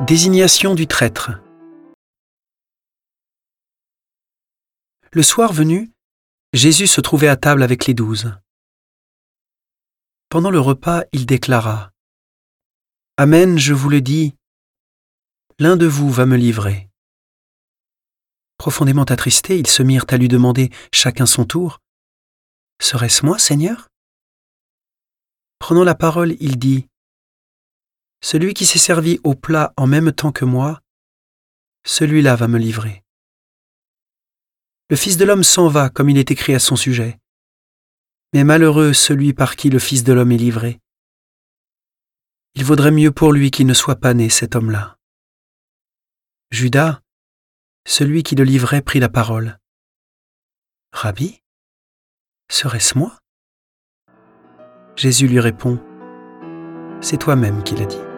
Désignation du traître. Le soir venu, Jésus se trouvait à table avec les douze. Pendant le repas, il déclara Amen, je vous le dis, l'un de vous va me livrer. Profondément attristés, ils se mirent à lui demander chacun son tour Serait-ce moi, Seigneur? Prenant la parole, il dit celui qui s'est servi au plat en même temps que moi, celui-là va me livrer. Le Fils de l'homme s'en va comme il est écrit à son sujet. Mais malheureux celui par qui le Fils de l'homme est livré. Il vaudrait mieux pour lui qu'il ne soit pas né, cet homme-là. Judas, celui qui le livrait, prit la parole. Rabbi, serait-ce moi? Jésus lui répond, C'est toi-même qui l'as dit.